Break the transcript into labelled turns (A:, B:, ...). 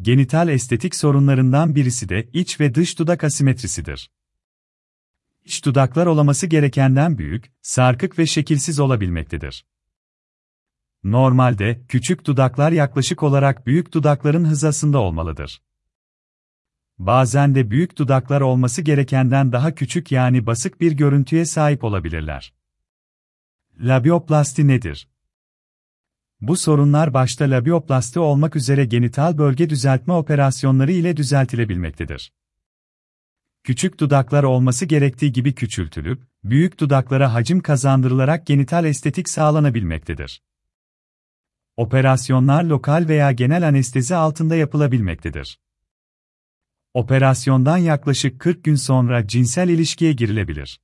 A: Genital estetik sorunlarından birisi de iç ve dış dudak asimetrisidir. İç dudaklar olaması gerekenden büyük, sarkık ve şekilsiz olabilmektedir. Normalde, küçük dudaklar yaklaşık olarak büyük dudakların hızasında olmalıdır. Bazen de büyük dudaklar olması gerekenden daha küçük yani basık bir görüntüye sahip olabilirler. Labioplasti nedir? Bu sorunlar başta labioplasti olmak üzere genital bölge düzeltme operasyonları ile düzeltilebilmektedir. Küçük dudaklar olması gerektiği gibi küçültülüp, büyük dudaklara hacim kazandırılarak genital estetik sağlanabilmektedir. Operasyonlar lokal veya genel anestezi altında yapılabilmektedir. Operasyondan yaklaşık 40 gün sonra cinsel ilişkiye girilebilir.